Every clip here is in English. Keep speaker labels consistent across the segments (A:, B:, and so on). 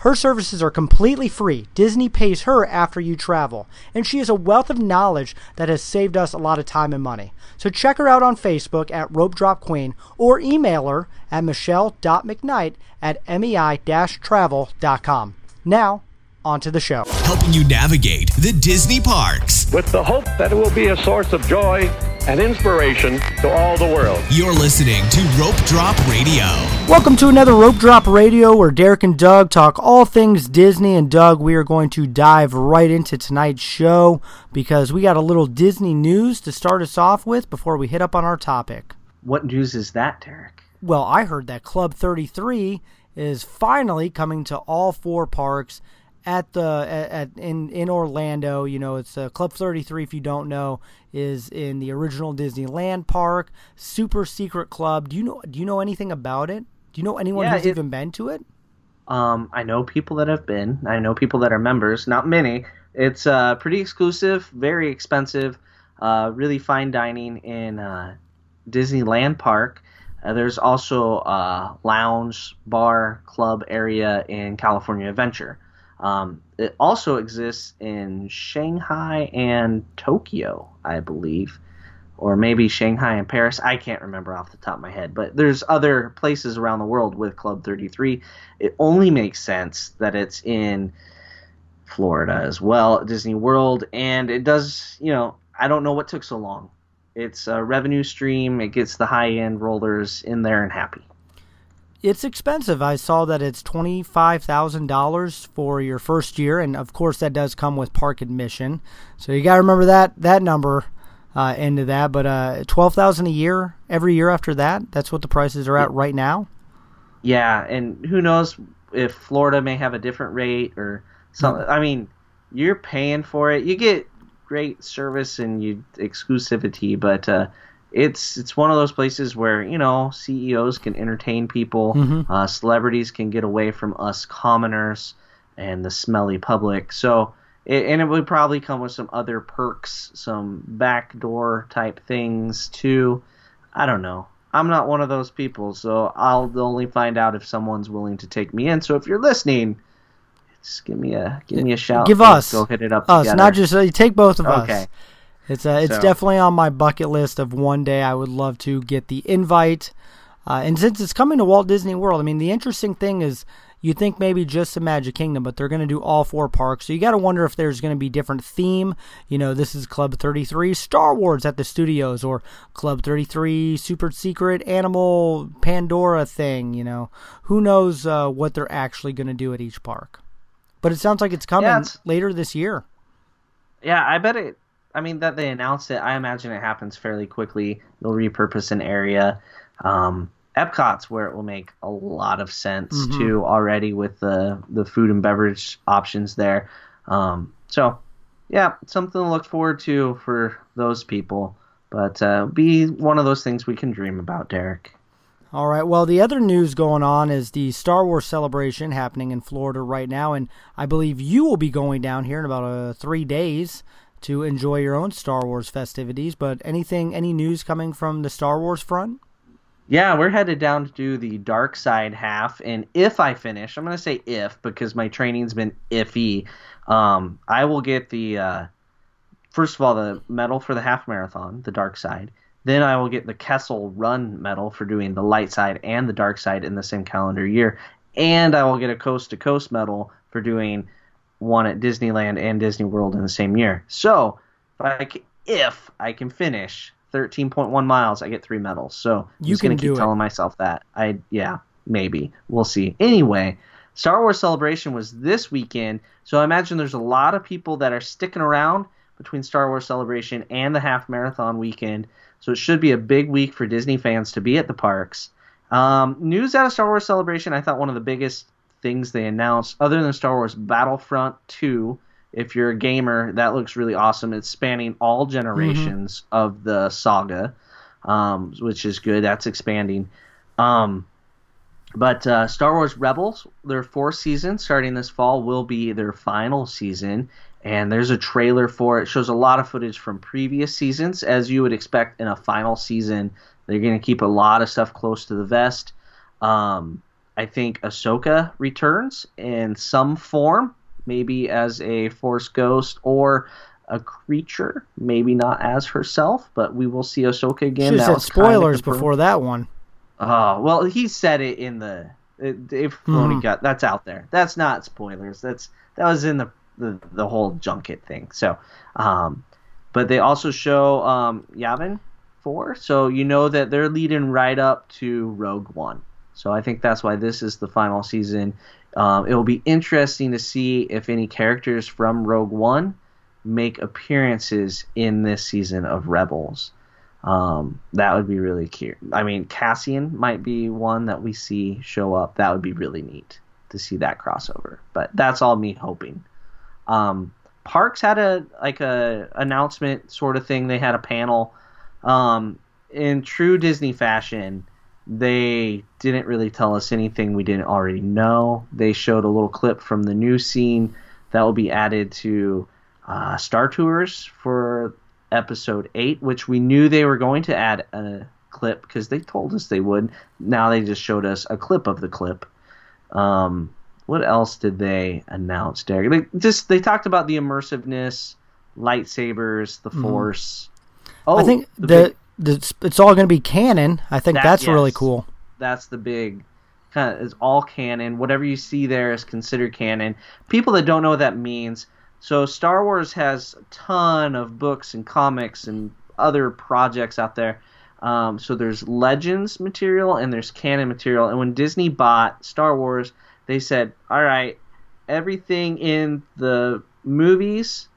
A: Her services are completely free. Disney pays her after you travel, and she has a wealth of knowledge that has saved us a lot of time and money. So check her out on Facebook at Rope Drop Queen or email her at michelle.mcknight at mei-travel.com. Now, on to the show.
B: Helping you navigate the Disney parks.
C: With the hope that it will be a source of joy and inspiration to all the world.
B: You're listening to Rope Drop Radio.
A: Welcome to another Rope Drop Radio where Derek and Doug talk all things Disney. And Doug, we are going to dive right into tonight's show because we got a little Disney news to start us off with before we hit up on our topic.
D: What news is that, Derek?
A: Well, I heard that Club 33 is finally coming to all four parks at the at, at, in in Orlando. You know, it's uh, Club 33. If you don't know, is in the original Disneyland park. Super secret club. Do you know? Do you know anything about it? Do you know anyone
D: Yeah,
A: who's
D: it-
A: even been to it?
D: Um, I know people that have been. I know people that are members. Not many. It's uh, pretty exclusive, very expensive, uh, really fine dining in uh, Disneyland Park. Uh, there's also a lounge, bar, club area in California Adventure. Um, it also exists in Shanghai and Tokyo, I believe, or maybe Shanghai and Paris. I can't remember off the top of my head, but there's other places around the world with Club 33. It only makes sense that it's in Florida as well, Disney World, and it does. You know, I don't know what took so long. It's a revenue stream. It gets the high end rollers in there and happy.
A: It's expensive. I saw that it's twenty five thousand dollars for your first year, and of course that does come with park admission. So you got to remember that that number uh, into that. But uh, twelve thousand a year every year after that. That's what the prices are at right now.
D: Yeah, and who knows if Florida may have a different rate or something. I mean, you're paying for it. You get great service and you exclusivity, but uh, it's it's one of those places where you know CEOs can entertain people, uh, celebrities can get away from us commoners and the smelly public. So. It, and it would probably come with some other perks, some backdoor type things too. I don't know. I'm not one of those people, so I'll only find out if someone's willing to take me in. So if you're listening, just give me a give me a shout.
A: Give
D: Let's go hit it up
A: us,
D: together.
A: not just uh, take both of us.
D: Okay.
A: us. It's uh, it's
D: So-
A: definitely on my bucket list of one day I would love to get the invite. Uh, and since it's coming to Walt Disney World, I mean the interesting thing is you think maybe just the Magic Kingdom, but they're going to do all four parks. So you got to wonder if there's going to be different theme. You know, this is Club 33 Star Wars at the studios or Club 33 Super Secret Animal Pandora thing, you know. Who knows uh, what they're actually going to do at each park. But it sounds like it's coming
D: Yeah, it's-
A: later this year.
D: Yeah, I bet it. I mean, that they announced it. I imagine it happens fairly quickly. They'll repurpose an area. Um, Epcot's where it will make a lot of sense
A: Mhm.
D: too already with the the food and beverage options there. Um, so, yeah, something to look forward to for those people. But uh, be one of those things we can dream about, Derek.
A: All right. Well, the other news going on is the Star Wars celebration happening in Florida right now, and I believe you will be going down here in about uh, three days to enjoy your own Star Wars festivities. But anything, any news coming from the Star Wars front?
D: Yeah, we're headed down to do the dark side half, and if I finish, I'm gonna say if because my training's been iffy. Um, I will get the uh, first of all the medal for the half marathon, the dark side. Then I will get the Kessel Run medal for doing the light side and the dark side in the same calendar year, and I will get a coast to coast medal for doing one at Disneyland and Disney World in the same year. So if I c- if I can finish 13.1 miles, I get three medals. So I'm
A: You
D: gonna
A: can
D: keep telling myself that. I yeah, maybe we'll see. Anyway, Star Wars Celebration was this weekend, so I imagine there's a lot of people that are sticking around between Star Wars Celebration and the half marathon weekend. So it should be a big week for Disney fans to be at the parks. Um, news out of Star Wars Celebration, I thought one of the biggest things they announced, other than Star Wars Battlefront 2, if you're a gamer, that looks really awesome. It's spanning all generations of the saga, um, which is good. That's expanding. Um, But uh, Star Wars Rebels, their fourth season starting this fall, will be their final season. And there's a trailer for it. it shows a lot of footage from previous seasons, as you would expect in a final season. They're going to keep a lot of stuff close to the vest. Um, I think Ahsoka returns in some form, maybe as a Force ghost or a creature, maybe not as herself, but we will see Ahsoka again.
A: Should have said spoilers before that one.
D: Oh well, he said it in the if Filoni mm. got that's out there. That's not spoilers. That's that was in the the, the whole junket thing. So, um, but they also show um, Yavin four, so you know that they're leading right up to Rogue One. So I think that's why this is the final season. Um, it will be interesting to see if any characters from Rogue One make appearances in this season of Rebels. Um, that would be really cute. I mean, Cassian might be one that we see show up. That would be really neat to see that crossover. But that's all me hoping. Um, Parks had a like a announcement sort of thing. They had a panel. Um, in true Disney fashion, they didn't really tell us anything we didn't already know. They showed a little clip from the new scene that will be added to uh, Star Tours for episode 8, which we knew they were going to add a clip because they told us they would. Now they just showed us a clip of the clip. Um, what else did they announce, Derek? They just they talked about the immersiveness, lightsabers, the mm-hmm. Force.
A: Oh, I think the, the, big, the it's all going to be canon. I think that, that's yes, really cool.
D: That's the big kind of is all canon. Whatever you see there is considered canon. People that don't know what that means so Star Wars has a ton of books and comics and other projects out there. Um, so there's Legends material and there's canon material. And when Disney bought Star Wars, they said, "All right, everything in the movies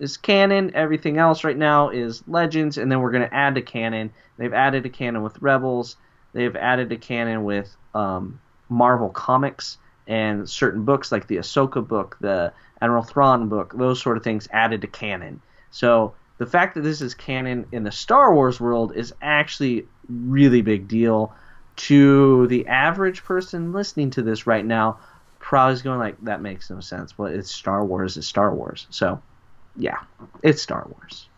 D: is canon. Everything else right now is Legends, and then we're going to add to canon. They've added a canon with Rebels. They've added a canon with um, Marvel comics and certain books like the Ahsoka book, the Admiral Thrawn book, those sort of things added to canon. So the fact that this is canon in the Star Wars world is actually really big deal to the average person listening to this right now. Probably is going like that makes no sense. Well, it's Star Wars. It's Star Wars. So, yeah, it's Star Wars.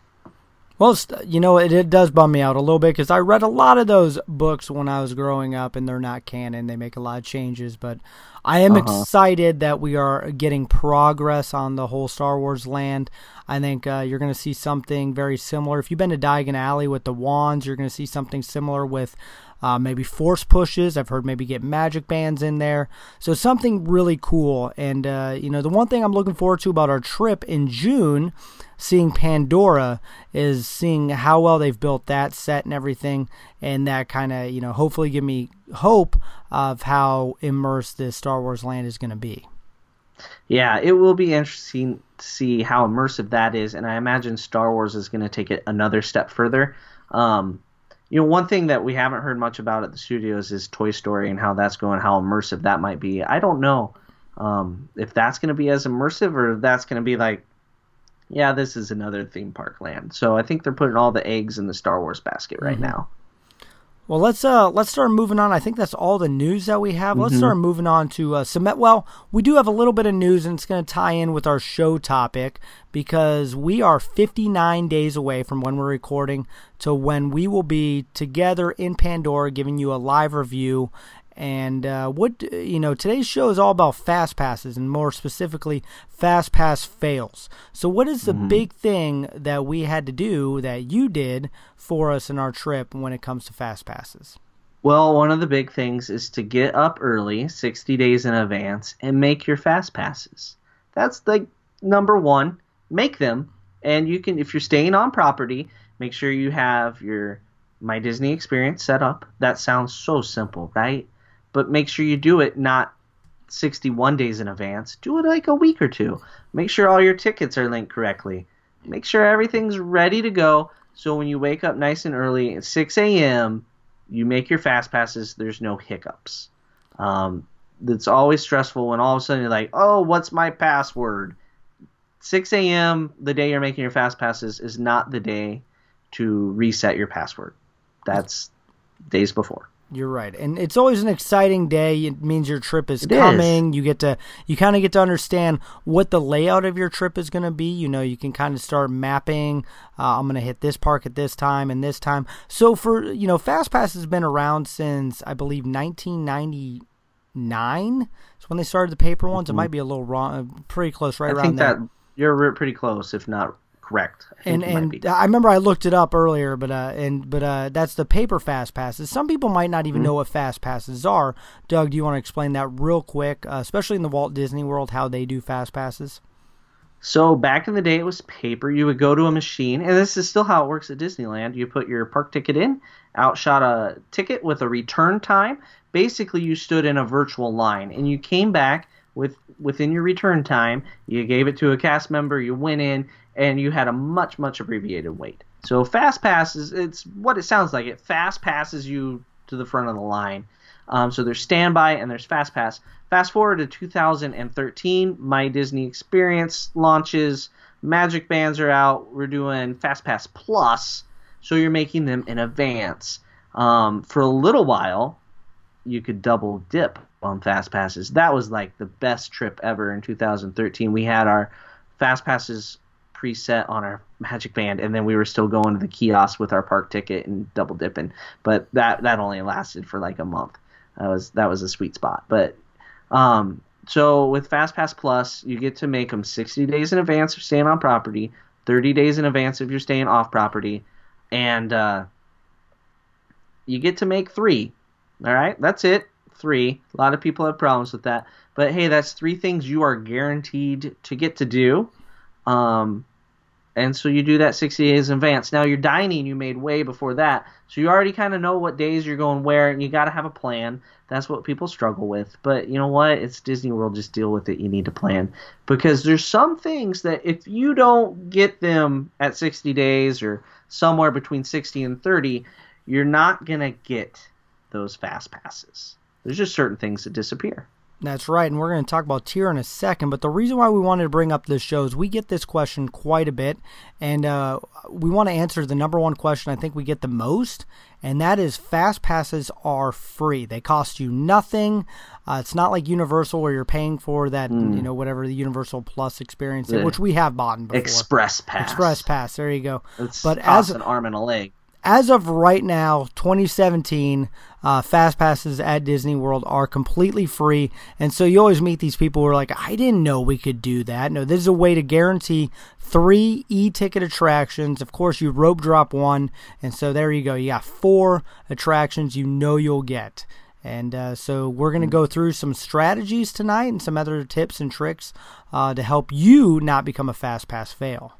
A: Well, you know, it, it does bum me out a little bit because I read a lot of those books when I was growing up, and they're not canon. They make a lot of changes, but I am uh-huh. excited that we are getting progress on the whole Star Wars land. I think uh, you're going to see something very similar. If you've been to Diagon Alley with the wands, you're going to see something similar with uh, maybe force pushes. I've heard maybe get magic bands in there. So something really cool. And, uh, you know, the one thing I'm looking forward to about our trip in June, seeing Pandora, is seeing how well they've built that set and everything. And that kind of, you know, hopefully give me hope of how immersed this Star Wars land is going to be.
D: Yeah, it will be interesting to see how immersive that is, and I imagine Star Wars is going to take it another step further. Um, you know, one thing that we haven't heard much about at the studios is Toy Story and how that's going, how immersive that might be. I don't know um, if that's going to be as immersive or if that's going to be like, yeah, this is another theme park land. So I think they're putting all the eggs in the Star Wars basket right mm-hmm. now.
A: Well, let's uh let's start moving on. I think that's all the news that we have. Mm-hmm. Let's start moving on to uh, cement. Well, we do have a little bit of news, and it's going to tie in with our show topic because we are 59 days away from when we're recording to when we will be together in Pandora, giving you a live review and uh, what you know, today's show is all about fast passes, and more specifically, fast pass fails. So, what is the mm-hmm. big thing that we had to do that you did for us in our trip when it comes to fast passes?
D: Well, one of the big things is to get up early, 60 days in advance, and make your fast passes. That's the number one. Make them, and you can, if you're staying on property, make sure you have your My Disney Experience set up. That sounds so simple, right? But make sure you do it not 61 days in advance. Do it like a week or two. Make sure all your tickets are linked correctly. Make sure everything's ready to go. So when you wake up nice and early at 6 a.m., you make your fast passes. There's no hiccups. Um, it's always stressful when all of a sudden you're like, oh, what's my password? 6 a.m. the day you're making your fast passes is not the day to reset your password. That's days before.
A: You're right, and it's always an exciting day. It means your trip is
D: It
A: coming. You get to you kind of get to understand what the layout of your trip is going to be. You know, you can kind of start mapping. Uh, I'm going to hit this park at this time and this time. So for you know, FastPass has been around since I believe 1999. It's when they started the paper ones. It might be a little wrong, uh, pretty close, right
D: I
A: around
D: think
A: there.
D: that you're pretty close, if not correct. I
A: and and. I remember I looked it up earlier, but uh, and but uh, that's the paper fast passes. Some people might not
D: Mm-hmm.
A: even know what fast passes are. Doug, do you want to explain that real quick, uh, especially in the Walt Disney World, how they do fast passes?
D: So back in the day, it was paper. You would go to a machine, and this is still how it works at Disneyland. You put your park ticket in, outshot a ticket with a return time. Basically, you stood in a virtual line, and you came back with within your return time. You gave it to a cast member. You went in, and you had a much much abbreviated wait. So fast passes, it's what it sounds like. It fast passes you to the front of the line. Um, so there's standby and there's fast pass. Fast forward to 2013, My Disney Experience launches. Magic bands are out. We're doing Fast Pass Plus, so you're making them in advance. Um, for a little while, you could double dip on fast passes. That was like the best trip ever in 2013. We had our fast passes preset on our magic band and then we were still going to the kiosk with our park ticket and double dipping but that that only lasted for like a month that was that was a sweet spot but um so with fast pass plus you get to make them 60 days in advance of staying on property 30 days in advance if you're staying off property and uh you get to make three all right that's it three a lot of people have problems with that but hey that's three things you are guaranteed to get to do um and so you do that 60 days in advance. Now your dining you made way before that, so you already kind of know what days you're going where, and you got to have a plan. That's what people struggle with. But you know what? It's Disney World. Just deal with it. You need to plan because there's some things that if you don't get them at 60 days or somewhere between 60 and 30, you're not gonna get those fast passes. There's just certain things that disappear.
A: That's right, and we're going to talk about tier in a second. But the reason why we wanted to bring up this show is we get this question quite a bit, and uh, we want to answer the number one question I think we get the most, and that is fast passes are free. They cost you nothing. Uh, it's not like Universal where you're paying for that, you know, whatever the Universal Plus experience,
D: Hmm.
A: Which we have bought before.
D: Express pass.
A: Express Pass. There you go.
D: It's
A: but as
D: an arm and a leg.
A: as of right now, 2017, uh, fast passes at Disney World are completely free, and so you always meet these people who are like, "I didn't know we could do that." No, this is a way to guarantee three e-ticket attractions. Of course, you rope drop one, and so there you go. You got four attractions you know you'll get. And uh, so we're going to go through some strategies tonight and some other tips and tricks uh, to help you not become a fast pass fail.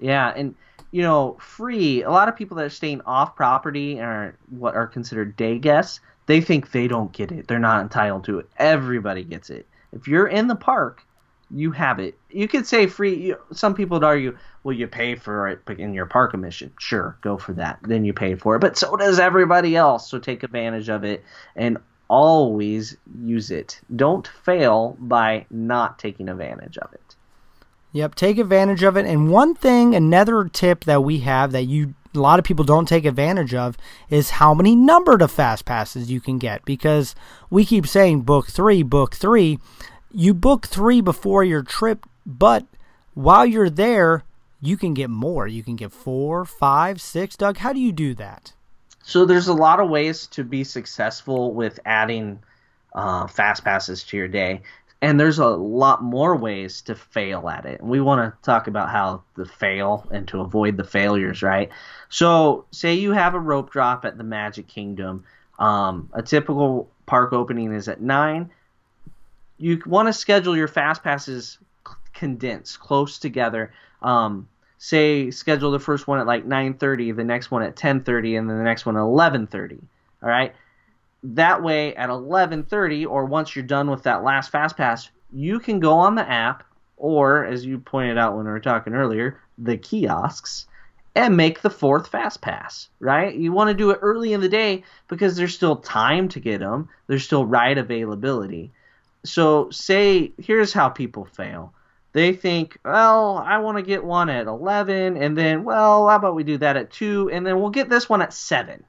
D: Yeah, and you know, free. A lot of people that are staying off property and are what are considered day guests, they think they don't get it. They're not entitled to it. Everybody gets it. If you're in the park, you have it. You could say free. You, some people would argue, well, you pay for it in your park admission. Sure, go for that. Then you pay for it. But so does everybody else. So take advantage of it and always use it. Don't fail by not taking advantage of it.
A: Yep, take advantage of it. And one thing, another tip that we have that you a lot of people don't take advantage of is how many numbered of fast passes you can get because we keep saying book 3, book 3. You book 3 before your trip, but while you're there, you can get more. You can get four, five, six. Doug, how do you do that?
D: So there's a lot of ways to be successful with adding uh, fast passes to your day, and there's a lot more ways to fail at it. And we want to talk about how to fail and to avoid the failures, right? So say you have a rope drop at the Magic Kingdom. Um, a typical park opening is at nine. You want to schedule your fast passes condensed, close together. Um, say schedule the first one at like 9:30, the next one at 10:30, and then the next one at 11:30. All right. That way, at 11:30, or once you're done with that last fast pass, you can go on the app, or as you pointed out when we were talking earlier, the kiosks, and make the fourth fast pass. Right. You want to do it early in the day because there's still time to get them. There's still ride availability. So say here's how people fail they think, well, I want to get one at 11, and then, well, how about we do that at 2, and then we'll get this one at 7,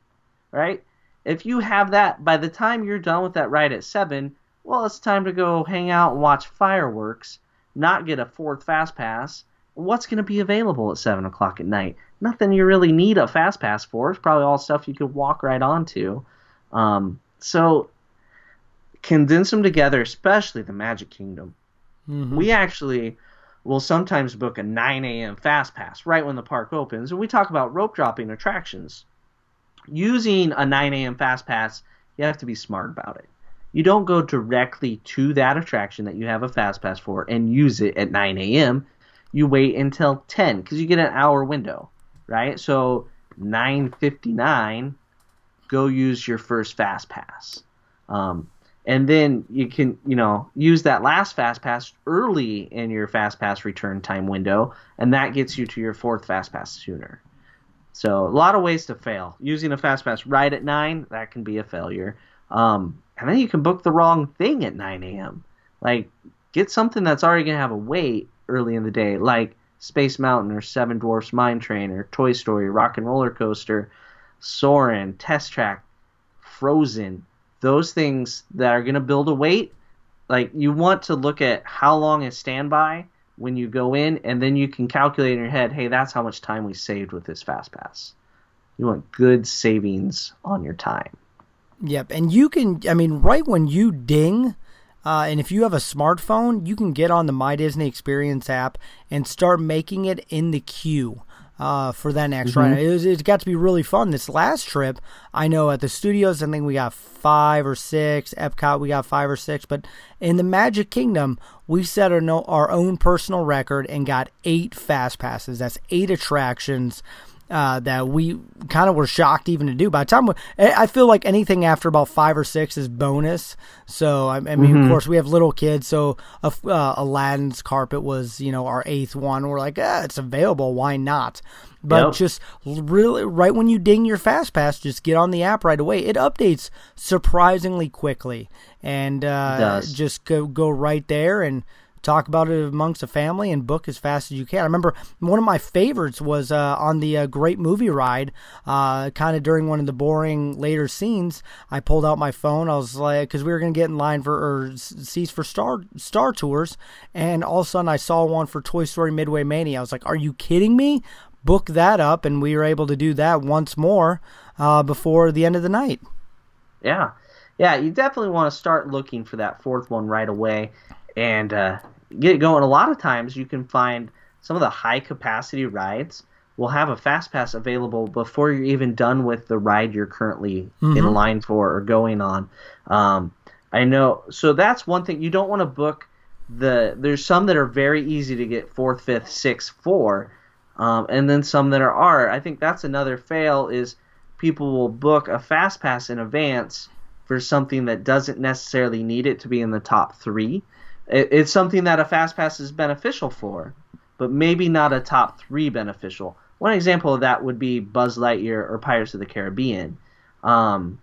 D: right? If you have that by the time you're done with that ride at seven, well, it's time to go hang out and watch fireworks, not get a fourth fast pass. What's going to be available at seven o'clock at night? Nothing you really need a fast pass for. It's probably all stuff you could walk right onto. Um, so condense them together, especially the Magic Kingdom.
A: Mm-hmm.
D: We actually will sometimes book a 9 a.m. fast pass right when the park opens, and we talk about rope dropping attractions. Using a 9 a.m. fast pass, you have to be smart about it. You don't go directly to that attraction that you have a fast pass for and use it at 9 a.m. You wait until 10 because you get an hour window, right? So 9:59, go use your first fast pass. Um, and then you can you know use that last fast pass early in your fast pass return time window and that gets you to your fourth fast pass sooner so a lot of ways to fail. Using a fast pass right at 9 that can be a failure. Um, and then you can book the wrong thing at 9 a.m like get something that's already to have a wait early in the day like space mountain or seven dwarfs mine train or toy story rock and roller coaster soarin test track frozen. Those things that are to build a wait, like you want to look at how long is standby when you go in, and then you can calculate in your head, hey, that's how much time we saved with this fast pass. You want good savings on your time.
A: Yep, and you can. I mean, right when you ding. Uh, and if you have a smartphone, you can get on the My Disney Experience app and start making it in the queue uh, for that next mm-hmm. ride. It, was, it got to be really fun. This last trip, I know at the studios, I think we got five or six. Epcot, we got five or six. But in the Magic Kingdom, we set our, no, our own personal record and got eight fast passes. That's eight attractions uh, that we kind of were shocked even to do. By the time we, I feel like anything after about five or six is bonus. So I, I mean, mm-hmm. of course, we have little kids, so uh, Aladdin's carpet was you know our eighth one. We're like, ah, it's available, why not? But yep. just really, right when you ding your fast pass, just get on the app right away. It updates surprisingly quickly, and uh, just go go right there and talk about it amongst the family and book as fast as you can. I remember one of my favorites was uh, on the uh, Great Movie Ride, uh, kind of during one of the boring later scenes. I pulled out my phone. I was like, because we were going to get in line for or seats for Star Star Tours, and all of a sudden I saw one for Toy Story Midway Mania. I was like, are you kidding me? Book that up, and we were able to do that once more uh, before the end of the night.
D: Yeah. Yeah, you definitely want to start looking for that fourth one right away. And uh, get going, a lot of times you can find some of the high capacity rides will have a fast pass available before you're even done with the ride you're currently mm-hmm. in line for or going on. Um, I know, so that's one thing you don't want to book. The there's some that are very easy to get fourth, fifth, sixth, four, um, and then some that are are. I think that's another fail is people will book a fast pass in advance for something that doesn't necessarily need it to be in the top three it, it's something that a fast pass is beneficial for, but maybe not a top three beneficial. One example of that would be Buzz Lightyear or Pirates of the Caribbean. Um,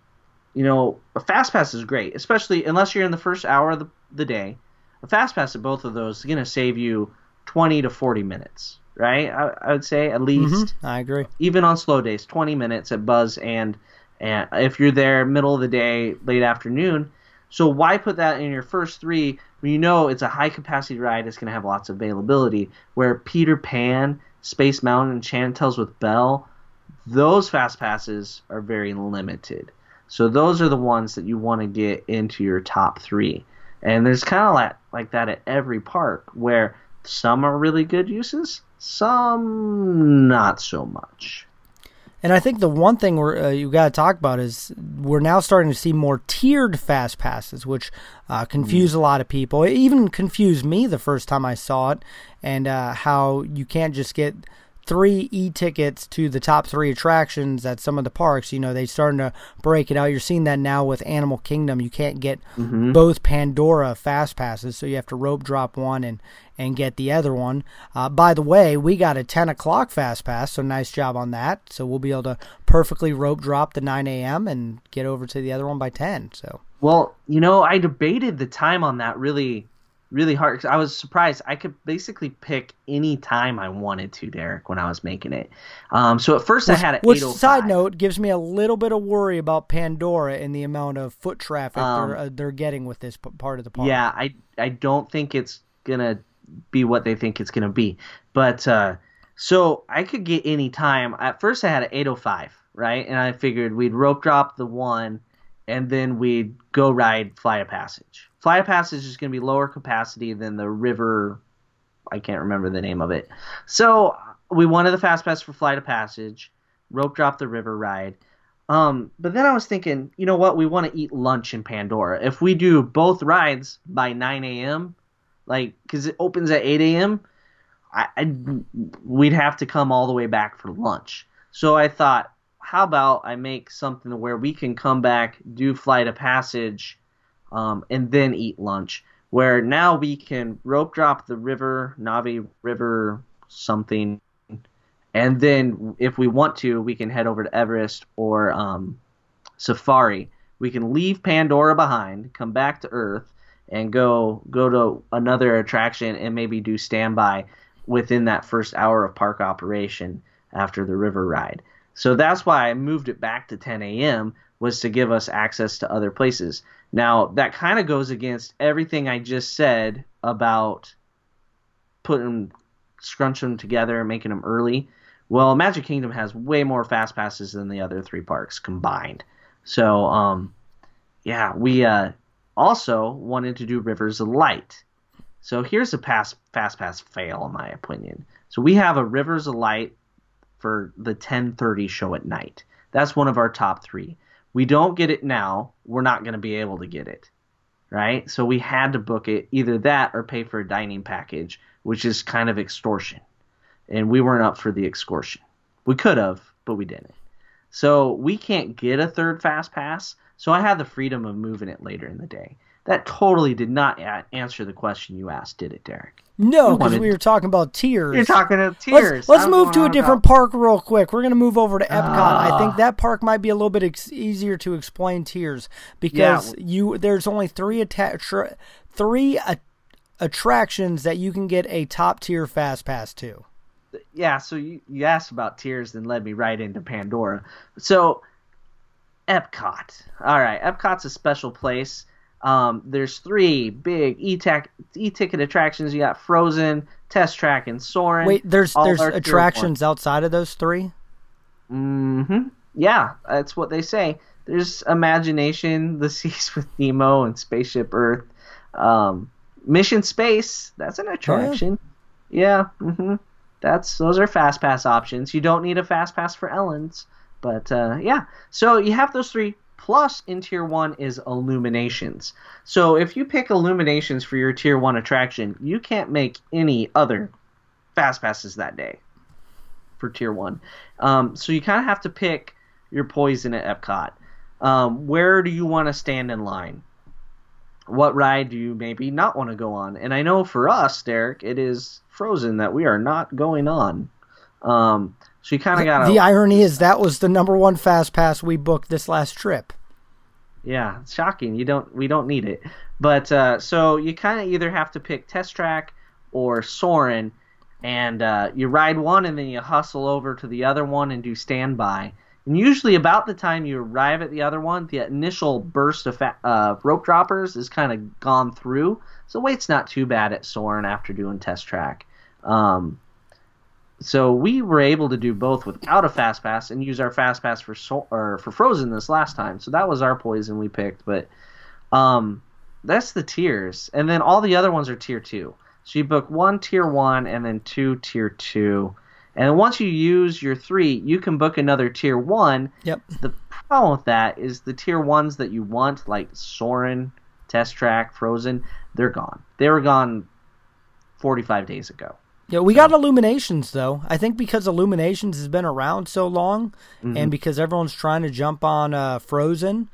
D: you know, a fast pass is great, especially unless you're in the first hour of the, the day. A fast pass at both of those is going to save you 20 to 40 minutes, right? I, I would say at least.
A: Mm-hmm. I agree.
D: Even on slow days, 20 minutes at Buzz and and if you're there middle of the day, late afternoon. So why put that in your first three when you know it's a high capacity ride, it's going to have lots of availability. Where Peter Pan, Space Mountain, and Enchanted Tales with Belle, those fast passes are very limited. So those are the ones that you want to get into your top three. And there's kind of like, like that at every park, where some are really good uses, some not so much.
A: And I think the one thing we're, uh, you got to talk about is we're now starting to see more tiered fast passes, which uh, confuse mm. a lot of people. It even confused me the first time I saw it, and uh, how you can't just get three e-tickets to the top three attractions at some of the parks. You know, they're starting to break it out. You're seeing that now with Animal Kingdom. You can't get mm-hmm. both Pandora fast passes, so you have to rope drop one and and get the other one. Uh, by the way, we got a 10 o'clock fast pass, so nice job on that. So we'll be able to perfectly rope drop the 9 a.m. and get over to the other one by 10. So
D: well, you know, I debated the time on that really really hard. 'cause I was surprised. I could basically pick any time I wanted to, Derek, when I was making it. Um, so at first I had it.
A: Which side note gives me a little bit of worry about Pandora and the amount of foot traffic
D: Um,
A: they're uh, they're getting with this part of the park.
D: Yeah, I I don't think it's gonna be what they think it's gonna be. But uh, so I could get any time. At first I had an 805, right? And I figured we'd rope drop the one, and then we'd go ride Flight of Passage. Flight of Passage is gonna be lower capacity than the River. I can't remember the name of it. So we wanted the fast pass for Flight of Passage, rope drop the river ride. Um, but then I was thinking, you know what? We want to eat lunch in Pandora. If we do both rides by 9 a.m., like, because it opens at 8 a.m., I, I, we'd have to come all the way back for lunch. So I thought, how about I make something where we can come back, do Flight of Passage, um, and then eat lunch. Where now we can rope drop the river, Na'vi River, something, and then if we want to, we can head over to Everest or um, Safari. We can leave Pandora behind, come back to Earth, and go go to another attraction and maybe do standby within that first hour of park operation after the river ride. So that's why I moved it back to 10 a.m. was to give us access to other places. Now that kind of goes against everything I just said about putting scrunch them together, and making them early. Well, Magic Kingdom has way more fast passes than the other three parks combined. So, um, yeah, we uh, also wanted to do Rivers of Light. So here's a pass fast pass fail in my opinion. So we have a Rivers of Light for the 10:30 show at night. That's one of our top 3. We don't get it now, we're not going to be able to get it. Right? So we had to book it either that or pay for a dining package, which is kind of extortion. And we weren't up for the extortion. We could have, but we didn't. So we can't get a third fast pass. So I had the freedom of moving it later in the day. That totally did not a- answer the question you asked, did it, Derek?
A: No, because we were talking about tiers.
D: You're talking
A: Let's,
D: tiers.
A: let's move to a different
D: about-
A: park real quick. We're going to move over to Epcot. I think
D: Ah.
A: that park might be a little bit ex- easier to explain tiers because you there's only three atta- tra- three a- attractions that you can get a top tier fast pass to.
D: yeah, so you, you asked about tiers and led me right into Pandora. So, Epcot. All right, Epcot's a special place. Um, there's three big e-ticket attractions. You got Frozen, Test Track, and Soarin'.
A: Wait, there's
D: All
A: there's attractions outside of those three.
D: Mm-hmm. Yeah, that's what they say. There's Imagination, The Seas with Nemo, and Spaceship Earth. Um, Mission Space, that's an attraction. Yeah, mm-hmm. That's those are fast pass options. You don't need a fast pass for Ellen's, but uh, yeah. So you have those three. Plus, in tier one is Illuminations. So if you pick Illuminations for your tier one attraction, you can't make any other fast passes that day for tier one. Um, so you kind of have to pick your poison at Epcot. Um, where do you want to stand in line? What ride do you maybe not want to go on? And I know for us, Derek, it is Frozen that we are not going on. Um, so you kind of got
A: The irony is that was the number one fast pass we booked this last trip.
D: yeah, shocking. You don't, we don't need it. But uh, so you kind of either have to pick Test Track or Soarin', and uh, you ride one and then you hustle over to the other one and do standby. And usually, about the time you arrive at the other one, the initial burst of fa- uh, rope droppers is kind of gone through. So wait's not too bad at Soarin' after doing test track. Um, so we were able to do both without a fast pass and use our fast pass for so- or for Frozen this last time. So that was our poison we picked. But um, that's the tiers, and then all the other ones are tier two. So you book one tier one and then two tier two. And once you use your three, you can book another tier one.
A: Yep.
D: The problem with that is the tier ones that you want, like Soarin', Test Track, Frozen, they're gone. They were gone 45 days ago.
A: Yeah, we got Illuminations though. I think because Illuminations has been around so long,
D: Mm-hmm.
A: and because everyone's trying to jump on uh, Frozen,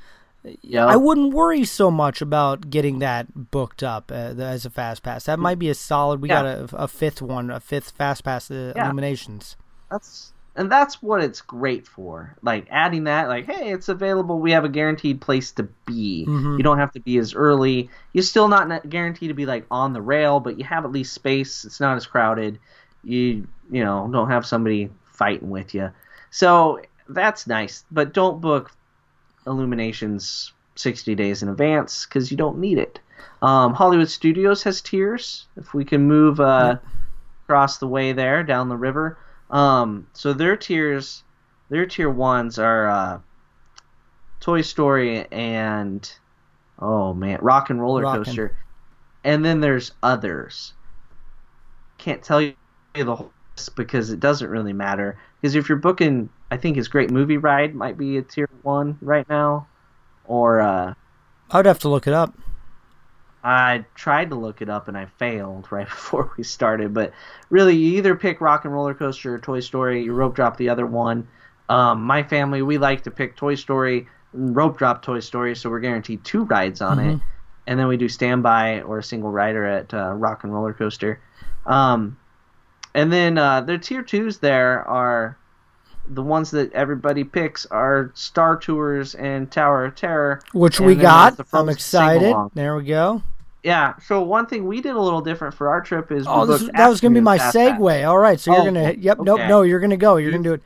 D: Yeah.
A: I wouldn't worry so much about getting that booked up uh, as a fast pass. That might be a solid. We
D: Yeah.
A: got a, a fifth one, a fifth fast pass. Uh,
D: Yeah.
A: Illuminations.
D: That's and that's what it's great for. Like adding that, like, hey, it's available. We have a guaranteed place to be. You don't have to be as early. You're still not guaranteed to be like on the rail, but you have at least space. It's not as crowded. You you know don't have somebody fighting with you. So that's nice. But don't book Illuminations 60 days in advance because you don't need it. Um, Hollywood Studios has tiers. If we can move uh, across the way there down the river. Um, so their tiers, their tier ones are uh, Toy Story and oh man, Rock and Roller
A: Rockin'.
D: Coaster, and then there's others. Can't tell you the whole list because it doesn't really matter. Because if you're booking, I think his Great Movie Ride might be a tier one right now, or uh,
A: I would have to look it up.
D: I tried to look it up and I failed right before we started. But really, you either pick Rock and Roller Coaster or Toy Story. You rope drop the other one. Um, my family, we like to pick Toy Story, rope drop Toy Story, so we're guaranteed two rides on it. And then we do standby or a single rider at uh, Rock and Roller Coaster. Um, and then uh, the tier twos there are the ones that everybody picks are Star Tours and Tower of Terror,
A: Which
D: And
A: we got. I'm excited.
D: sing-along.
A: There we go.
D: Yeah. So one thing we did a little different for our trip is
A: Oh, this, that was going to be my segue. All right, so you're
D: Oh,
A: going to. Yep. Nope.
D: okay.
A: No, you're going to go. You're going to do it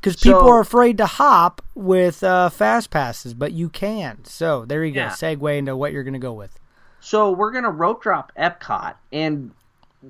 A: because
D: So-
A: people are afraid to hop with uh, fast passes, but you can. So there you go.
D: Yeah.
A: Segue into what you're going to go with.
D: So we're gonna rope drop Epcot, and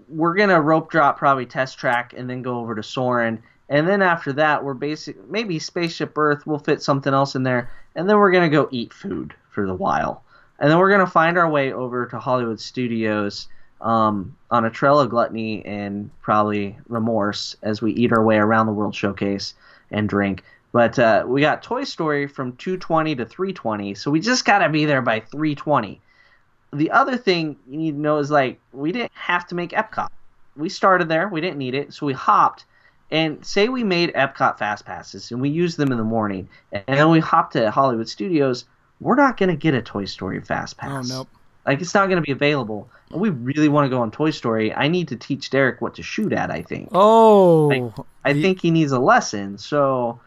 D: we're gonna rope drop probably Test Track, and then go over to Soarin', and then after that we're basic maybe Spaceship Earth. We'll fit something else in there, and then we're gonna go eat food for the while, and then we're gonna find our way over to Hollywood Studios. Um, on a trail of gluttony and probably remorse as we eat our way around the World Showcase and drink. But uh, we got Toy Story from 220 to 320, so we just gotta be there by 320 the other thing you need to know is like we didn't have to make Epcot. We started there, we didn't need it, so we hopped. And say we made Epcot fast passes and we used them in the morning, and then we hopped to Hollywood Studios. We're not gonna get a Toy Story fast pass.
A: Oh, nope.
D: Like it's not gonna be available. And we really want to go on Toy Story. I need to teach Derek what to shoot at. I think.
A: Oh,
D: I think he needs a lesson. So,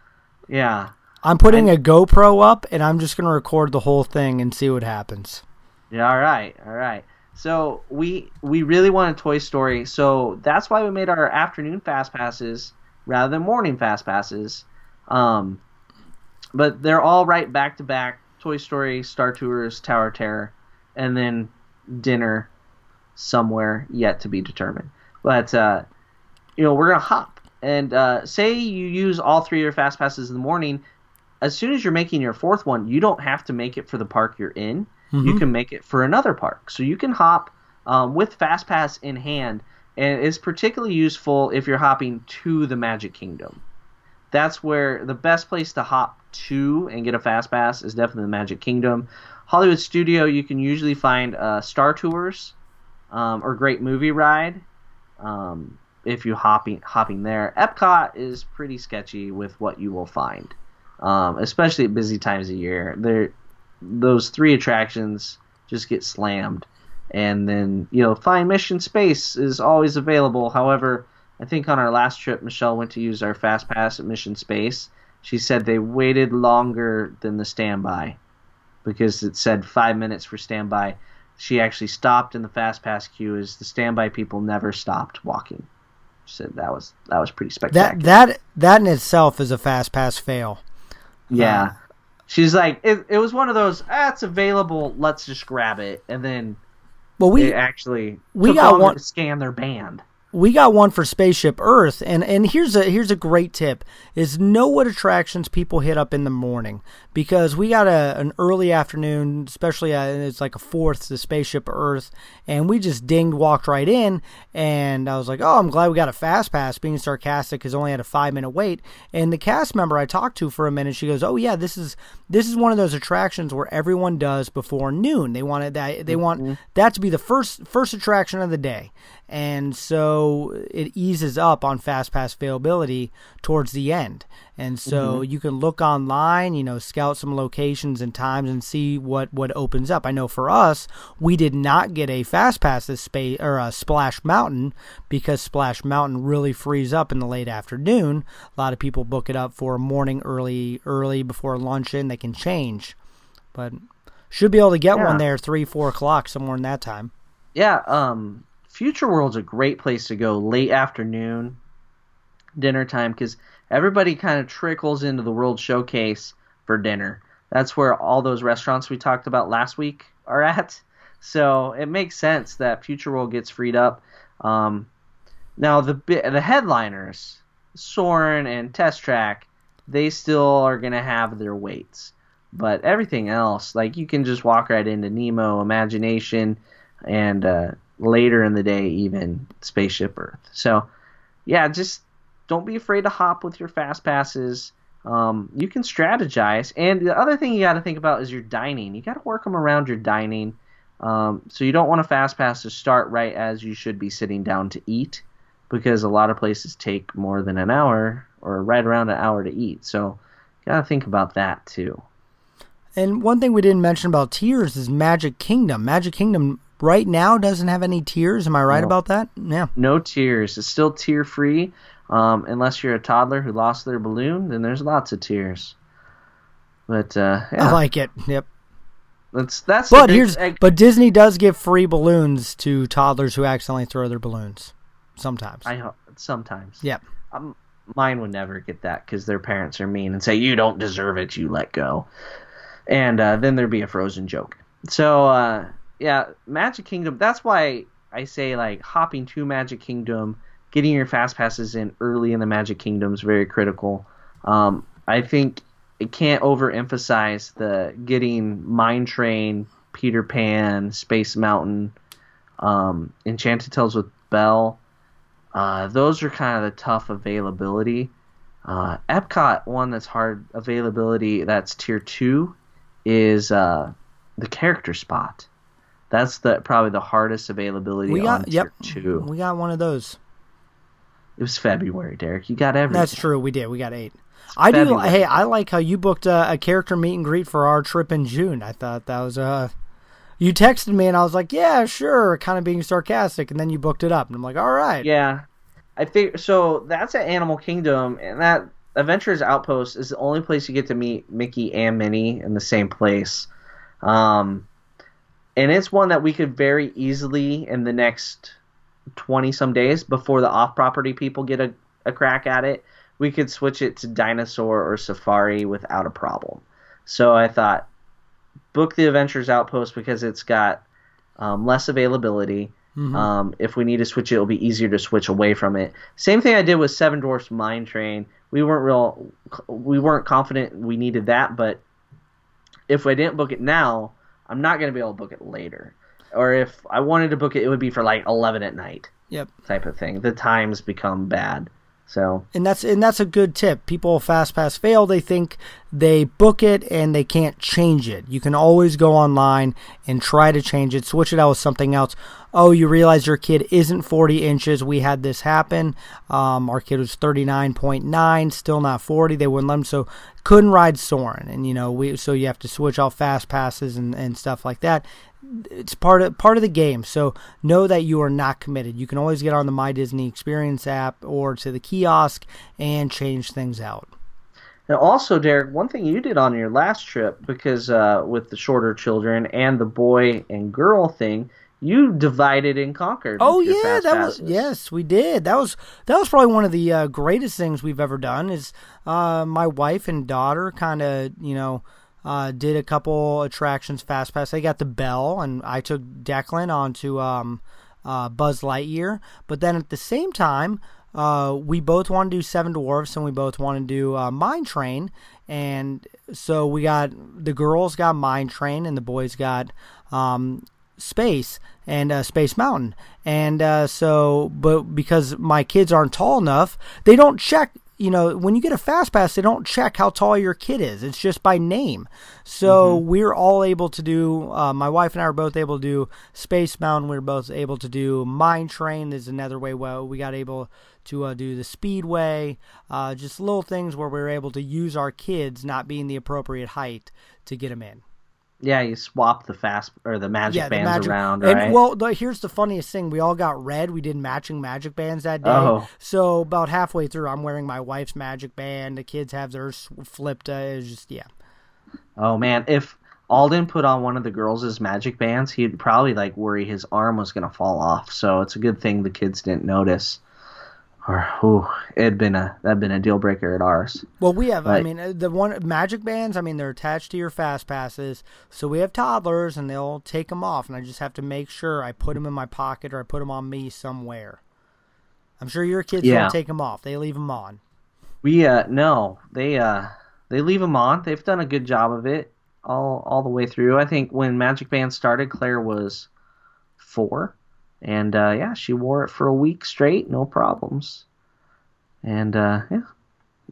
D: yeah.
A: I'm putting a GoPro up, and I'm just going to record the whole thing and see what happens.
D: Yeah, all right, all right. So we we really wanted Toy Story, so that's why we made our afternoon fast passes rather than morning fast passes. Um, but they're all right back to back: Toy Story, Star Tours, Tower Terror, and then dinner somewhere yet to be determined. But uh, you know, we're gonna hop and uh, say you use all three of your fast passes in the morning. As soon as you're making your fourth one, you don't have to make it for the park you're in. You can make it for another park, so you can hop um, with fast pass in hand, and it's particularly useful if you're hopping to the Magic Kingdom. That's where the best place to hop to and get a fast pass is definitely the Magic Kingdom. Hollywood Studio, you can usually find uh, Star Tours um, or Great Movie Ride um, if you hopping hopping there. Epcot is pretty sketchy with what you will find, um, especially at busy times of year. There, those three attractions just get slammed, and then you know Flying Mission Space is always available. However, I think on our last trip, Michelle went to use our fast pass at Mission Space. She said they waited longer than the standby because it said five minutes for standby. She actually stopped in the fast pass queue as the standby people never stopped walking. She said that was that was pretty spectacular.
A: That that that in itself is a fast pass fail.
D: yeah. She's like, it, it was one of those, ah, it's available, let's just grab it. And then
A: Well, we
D: actually
A: we got one-
D: to scan their band.
A: We got one for Spaceship Earth, and and here's a here's a great tip: is know what attractions people hit up in the morning because we got a an early afternoon, especially uh, it's like a fourth to Spaceship Earth, and we just dinged, walked right in, and I was like, oh, I'm glad we got a fast pass. Being sarcastic, because only had a five minute wait, and the cast member I talked to for a minute, she goes, oh yeah, this is this is one of those attractions where everyone does before noon. They wanted that they want that to be the first first attraction of the day. And so it eases up on fast pass availability towards the end. And so you can look online, you know, scout some locations and times and see what what opens up. I know for us, we did not get a fast pass this space or a Splash Mountain because Splash Mountain really frees up in the late afternoon. A lot of people book it up for morning early early before luncheon. They can change, but should be able to get
D: Yeah.
A: one there three four o'clock somewhere in that time.
D: Yeah, um, Future World's a great place to go late afternoon, dinner time, because everybody kind of trickles into the World Showcase for dinner. That's where all those restaurants we talked about last week are at. So it makes sense that Future World gets freed up. Um, now the the headliners, Soarin' and Test Track, they still are gonna have their waits, but everything else, like you can just walk right into Nemo, Imagination, and uh, later in the day even Spaceship Earth. So yeah, just don't be afraid to hop with your fast passes. Um, you can strategize, and the other thing you got to think about is your dining. You got to work them around your dining. Um, so you don't want a fast pass to start right as you should be sitting down to eat, because a lot of places take more than an hour or right around an hour to eat. So you got to think about that too.
A: And one thing we didn't mention about tiers is Magic Kingdom. Magic Kingdom right now doesn't have any tiers. Am I right
D: No.
A: about that? Yeah.
D: no tiers. It's still tier free, um, unless you're a toddler who lost their balloon. Then there's lots of tiers. But uh, yeah,
A: I like it. Yep.
D: that's that's.
A: But here's
D: eh,
A: but Disney does give free balloons to toddlers who accidentally throw their balloons. Sometimes.
D: I sometimes.
A: Yep.
D: Um, mine would never get that because their parents are mean and say you don't deserve it. You let go, and uh, then there'd be a frozen joke. So uh, yeah, Magic Kingdom. That's why I say like hopping to Magic Kingdom, getting your fast passes in early in the Magic Kingdom is very critical. Um, I think it can't overemphasize the getting Mine Train, Peter Pan, Space Mountain, um, Enchanted Tales with Belle. Uh, those are kind of the tough availability. Uh, Epcot, one that's hard availability, that's tier two, is uh, the character spot. That's the probably the hardest availability
A: we
D: on
A: got yep.
D: two.
A: We got one of those.
D: It was February, Derek. You got everything.
A: That's true. We did. We got eight. I do. Hey, I like how you booked a, a character meet and greet for our trip in June. I thought that was uh You texted me and I was like, "Yeah, sure," kind of being sarcastic, and then you booked it up, and I'm like, "All right."
D: Yeah, I think so. That's at Animal Kingdom, and that Adventures Outpost is the only place you get to meet Mickey and Minnie in the same place. Um, and it's one that we could very easily in the next twenty some days before the off-property people get a, a crack at it. We could switch it to Dinosaur or Safari without a problem. So I thought, book the Adventures Outpost because it's got um, less availability. Um, if we need to switch it, it'll be easier to switch away from it. Same thing I did with Seven Dwarfs Mine Train. We weren't real, we weren't confident we needed that, but if I didn't book it now, I'm not going to be able to book it later. Or if I wanted to book it, it would be for like 11 at night
A: Yep.
D: type of thing. The times become bad. So
A: and that's and that's a good tip. People fast pass fail. They think they book it and they can't change it. You can always go online and try to change it, switch it out with something else. Oh, you realize your kid isn't 40 inches. We had this happen. Um, our kid was 39.9, still not 40. They wouldn't let him, so couldn't ride Soarin'. And you know, we so you have to switch out fast passes and, and stuff like that it's part of part of the game. So know that you are not committed. You can always get on the My Disney Experience app or to the kiosk and change things out.
D: And also, Derek, one thing you did on your last trip, because uh, with the shorter children and the boy and girl thing, you divided and conquered.
A: Oh yeah, that was yes, we did. That was that was probably one of the uh, greatest things we've ever done. Is uh, my wife and daughter kind of you know uh, did a couple attractions fast pass. They got the Belle, and I took Declan onto um, uh, Buzz Lightyear. But then at the same time, uh, we both want to do Seven Dwarfs, and we both want to do uh, Mine Train. And so we got the girls got Mine Train, and the boys got um, Space and uh, Space Mountain. And uh, so, but because my kids aren't tall enough, they don't check you know, when you get a fast pass, they don't check how tall your kid is. It's just by name. So mm-hmm. we're all able to do. Uh, my wife and I are both able to do Space Mountain. We're both able to do Mine Train. There's another way. Well, we got able to uh, do the Speedway. Uh, just little things where we're able to use our kids not being the appropriate height to get them in.
D: Yeah, you swap the fast or the magic yeah, bands the magic, around, right?
A: And, well, the, here's the funniest thing: we all got red. We did matching magic bands that day. Oh. So about halfway through, I'm wearing my wife's magic band. The kids have theirs flipped. Uh, it's just yeah.
D: Oh man, if Alden put on one of the girls' magic bands, he'd probably like worry his arm was gonna fall off. So it's a good thing the kids didn't notice or ooh, it'd been a that'd been a deal breaker at ours.
A: Well, we have. I mean, uh, the one magic bands. I mean, they're attached to your fast passes. So we have toddlers, and they'll take them off, and I just have to make sure I put them in my pocket or I put them on me somewhere. I'm sure your kids yeah. don't take them off; they leave them on.
D: We uh no, they uh they leave them on. They've done a good job of it all all the way through. I think when Magic Band started, Claire was four and uh, yeah, she wore it for a week straight, no problems. And uh, yeah,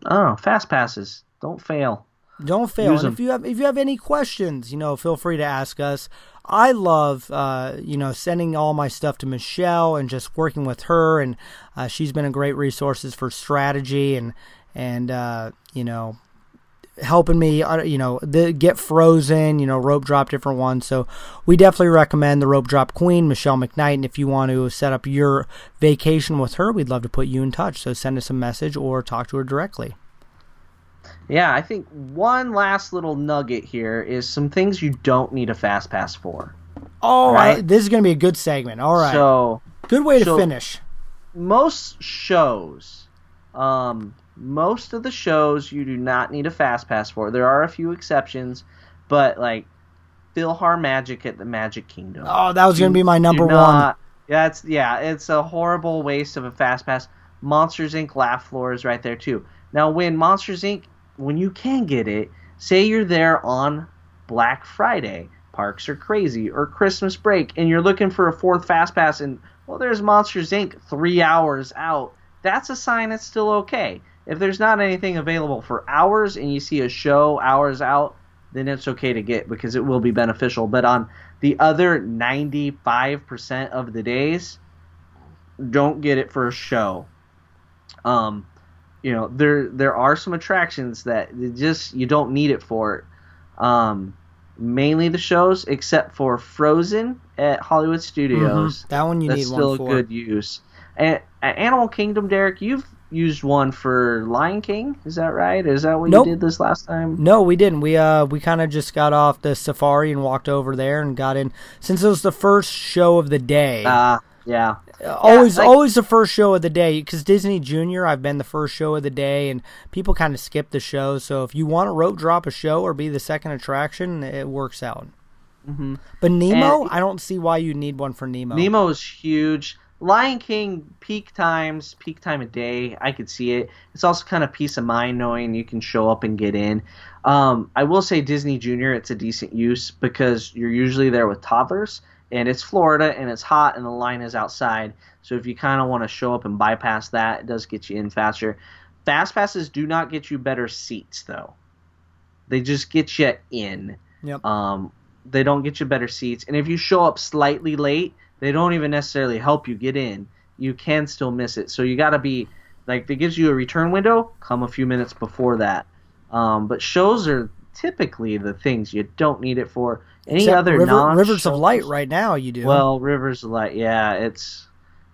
D: I. Fast passes, don't fail.
A: Don't fail. and if you have if you have any questions, you know, feel free to ask us. I love, uh, you know, sending all my stuff to Michelle and just working with her, and uh, she's been a great resources for strategy and and uh, you know helping me, uh, you know, the, get frozen, you know, rope drop different ones. So we definitely recommend the rope drop queen, Michelle McKnight. And if you want to set up your vacation with her, we'd love to put you in touch. So send us a message or talk to her directly.
D: Yeah, I think one last little nugget here is some things you don't need a fast pass for.
A: Oh, right? I, this is going to be a good segment. All right. So good way to finish.
D: Most shows, um, most of the shows you do not need a fast pass for. There are a few exceptions, but like PhilharMagic at the Magic Kingdom.
A: Oh, that was going to be my number not, one.
D: Yeah, it's yeah, it's a horrible waste of a fast pass. Monsters Inc. Laugh Floor is right there too. Now, when Monsters Inc. when you can get it, say you're there on Black Friday, parks are crazy, or Christmas break, and you're looking for a fourth fast pass, and well, there's Monsters Inc. three hours out. That's a sign it's still okay if there's not anything available for hours and you see a show hours out, then it's okay to get because it will be beneficial. But on the other 95% of the days, don't get it for a show. Um, you know, there there are some attractions that just you don't need it for. Um, mainly the shows, except for Frozen at Hollywood Studios.
A: Mm-hmm. That one you
D: That's
A: need
D: still
A: one for.
D: good use. And at Animal Kingdom, Derek, you've used one for Lion King. Is that right? Is that what nope. you did this last time?
A: No, we didn't. We uh we kind of just got off the safari and walked over there and got in since it was the first show of the day.
D: Ah, uh, yeah.
A: Always, yeah, like, always the first show of the day because Disney Junior. I've been the first show of the day, and people kind of skip the show. So if you want to rope drop a show or be the second attraction, it works out.
D: Mm-hmm.
A: But Nemo, and I don't see why you need one for Nemo.
D: Nemo is huge. Lion King peak times, peak time of day, I could see it. It's also kind of peace of mind knowing you can show up and get in. Um, I will say Disney Junior, it's a decent use because you're usually there with toddlers, and it's Florida and it's hot and the line is outside. So if you kind of want to show up and bypass that, it does get you in faster. Fast passes do not get you better seats though. They just get you in.
A: Yep.
D: Um, they don't get you better seats, and if you show up slightly late they don't even necessarily help you get in. You can still miss it. So you got to be like, it gives you a return window. Come a few minutes before that. Um, but shows are typically the things you don't need it for. Any Except other
A: River,
D: non
A: Rivers of Light right now you do.
D: Well, Rivers of Light, yeah, it's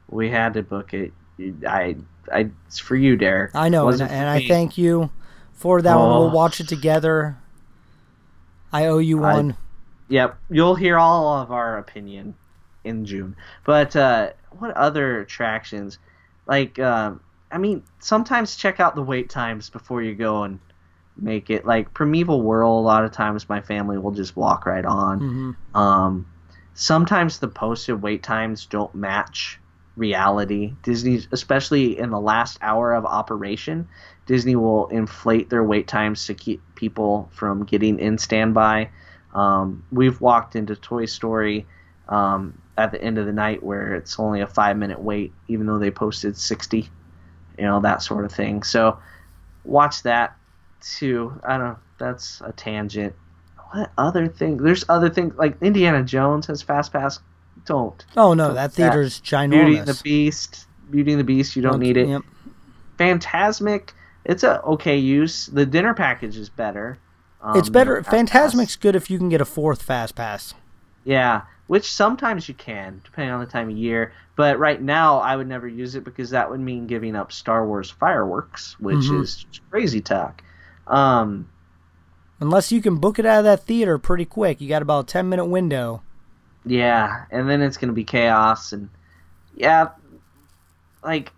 D: we had to book it. I, I, it's for you, Derek.
A: I know, and, and I thank you for that oh. one. We'll watch it together. I owe you one.
D: Yep, you'll hear all of our opinion in June. But uh, what other attractions? Like, uh, I mean, sometimes check out the wait times before you go and make it. Like Primeval Whirl, a lot of times my family will just walk right on.
A: Mm-hmm.
D: Um, sometimes the posted wait times don't match reality. Disney, especially in the last hour of operation, Disney will inflate their wait times to keep people from getting in standby. Um, we've walked into Toy Story um, at the end of the night where it's only a five minute wait, even though they posted 60, you know, that sort of thing. So watch that too. I don't. Know. That's a tangent. What other thing? There's other things like Indiana Jones has fast pass. Don't.
A: Oh no, that theater's ginormous.
D: Beauty and the Beast. Beauty and the Beast. You don't need it.
A: Yep.
D: Fantasmic. It's a okay use. The dinner package is better. Um,
A: It's better.
D: Pass.
A: Fantasmic's good if you can get a fourth fast pass.
D: Yeah, which sometimes you can, depending on the time of year. But right now, I would never use it because that would mean giving up Star Wars fireworks, which
A: Mhm.
D: is crazy talk. Um,
A: Unless you can book it out of that theater pretty quick. You got about a 10 minute window.
D: yeah, and then it's gonna be chaos, and yeah, like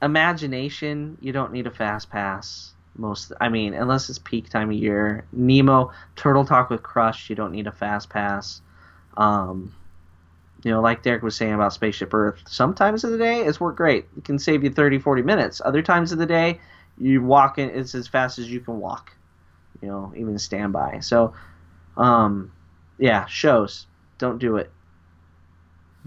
D: imagination. You don't need a fast pass. Most, I mean, unless it's peak time of year. Nemo, Turtle Talk with Crush. You don't need a fast pass. Um, you know, like Derek was saying about Spaceship Earth, sometimes of the day it's worked great. It can save you 30, 40 minutes. Other times of the day, you walk in, it's as fast as you can walk. You know, even standby. So, um, yeah, shows. Don't do it.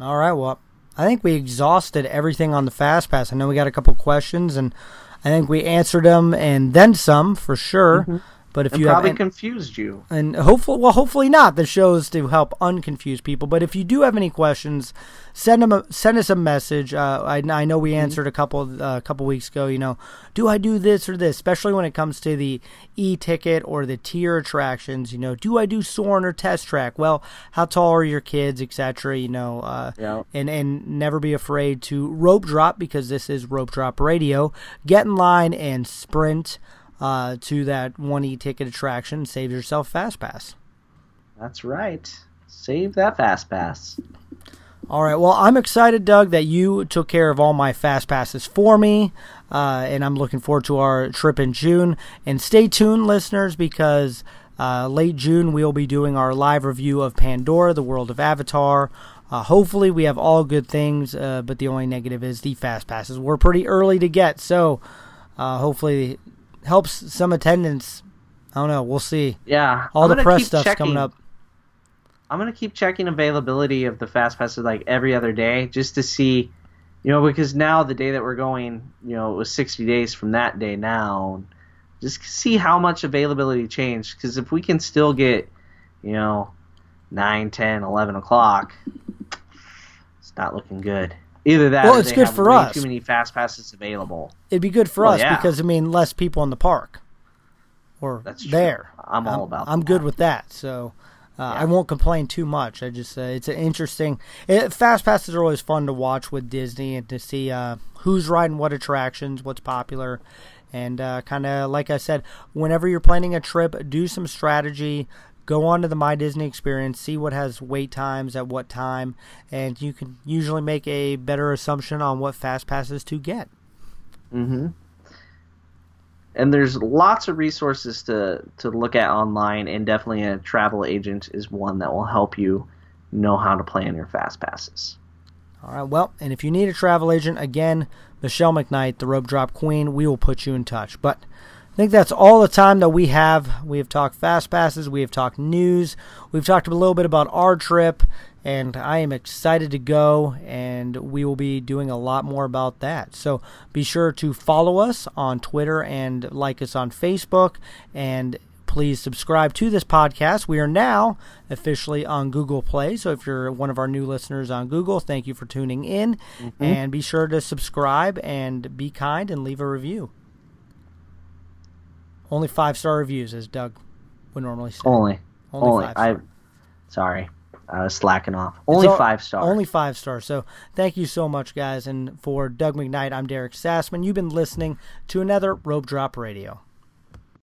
A: All right, well, I think we exhausted everything on the fast pass. I know we got a couple questions, and I think we answered them and then some for sure. Mm-hmm. But if
D: And
A: you have
D: probably
A: an-
D: confused you.
A: and hopefully well hopefully not. The show's to help unconfuse people. But if you do have any questions send them a, send us a message. Uh, I, I know we answered a couple uh, a couple weeks ago you know do i do this or this? Especially when it comes to the e-ticket or the tier attractions you know do i do Soarin' or test track? Well how tall are your kids etc you know uh,
D: Yeah.
A: and and never be afraid to rope drop because this is rope drop radio. Get in line and sprint uh, to that one e-ticket attraction save yourself fast pass.
D: That's right. Save that fast pass.
A: all right. Well i'm excited doug that you took care of all my fast passes for me uh, and i'm looking forward to our trip in june. And stay tuned listeners because uh, late june we'll be doing our live review of pandora the world of avatar. Uh, hopefully we have all good things uh, but the only negative is the fast passes we're pretty early to get. So uh, hopefully helps some attendance i don't know we'll see
D: Yeah.
A: all
D: I'm
A: the press stuff's
D: checking.
A: coming up
D: I'm gonna keep checking availability of the fast passes like every other day just to see, you know, because now the day that we're going, you know, it was 60 days from that day now. Just see how much availability changed. Because if we can still get, you know, 9, 10, 11 o'clock, it's not looking good. Either that,
A: Well,
D: or
A: it's good for us.
D: Too many fast passes available.
A: it'd be good for
D: Well,
A: us
D: yeah.
A: because I mean less people in the park or
D: That's true.
A: there.
D: I'm all about
A: I'm
D: that.
A: good with that, so uh, I won't complain too much. I just uh, it's an interesting. It, fast passes are always fun to watch with Disney and to see uh, who's riding what attractions, what's popular, and uh, kind of like I said, whenever you're planning a trip, do some strategy. Go on to the My Disney experience, see what has wait times at what time, and you can usually make a better assumption on what fast passes to get.
D: Mm-hmm. And there's lots of resources to, to look at online, and definitely a travel agent is one that will help you know how to plan your fast passes.
A: All right. Well, and if you need a travel agent, again, Michelle McKnight, the rope drop queen, we will put you in touch. But think that's all the time that we have. We have talked fast passes, we have talked news, we've talked a little bit about our trip, and I am excited to go, and we will be doing a lot more about that. So be sure to follow us on Twitter and like us on Facebook, and please subscribe to this podcast. We are now officially on Google Play. So if you're one of our new listeners on Google, thank you for tuning in. Mm-hmm. And be sure to subscribe and be kind and leave a review. Only five star reviews, as Doug would normally say.
D: Only,
A: Only
D: only.
A: five
D: I, sorry, I was slacking off. Only
A: all-
D: five stars.
A: Only five stars. So thank you so much, guys. And for Doug McKnight, I'm Derek Sassman. You've been listening to another Rope Drop Radio.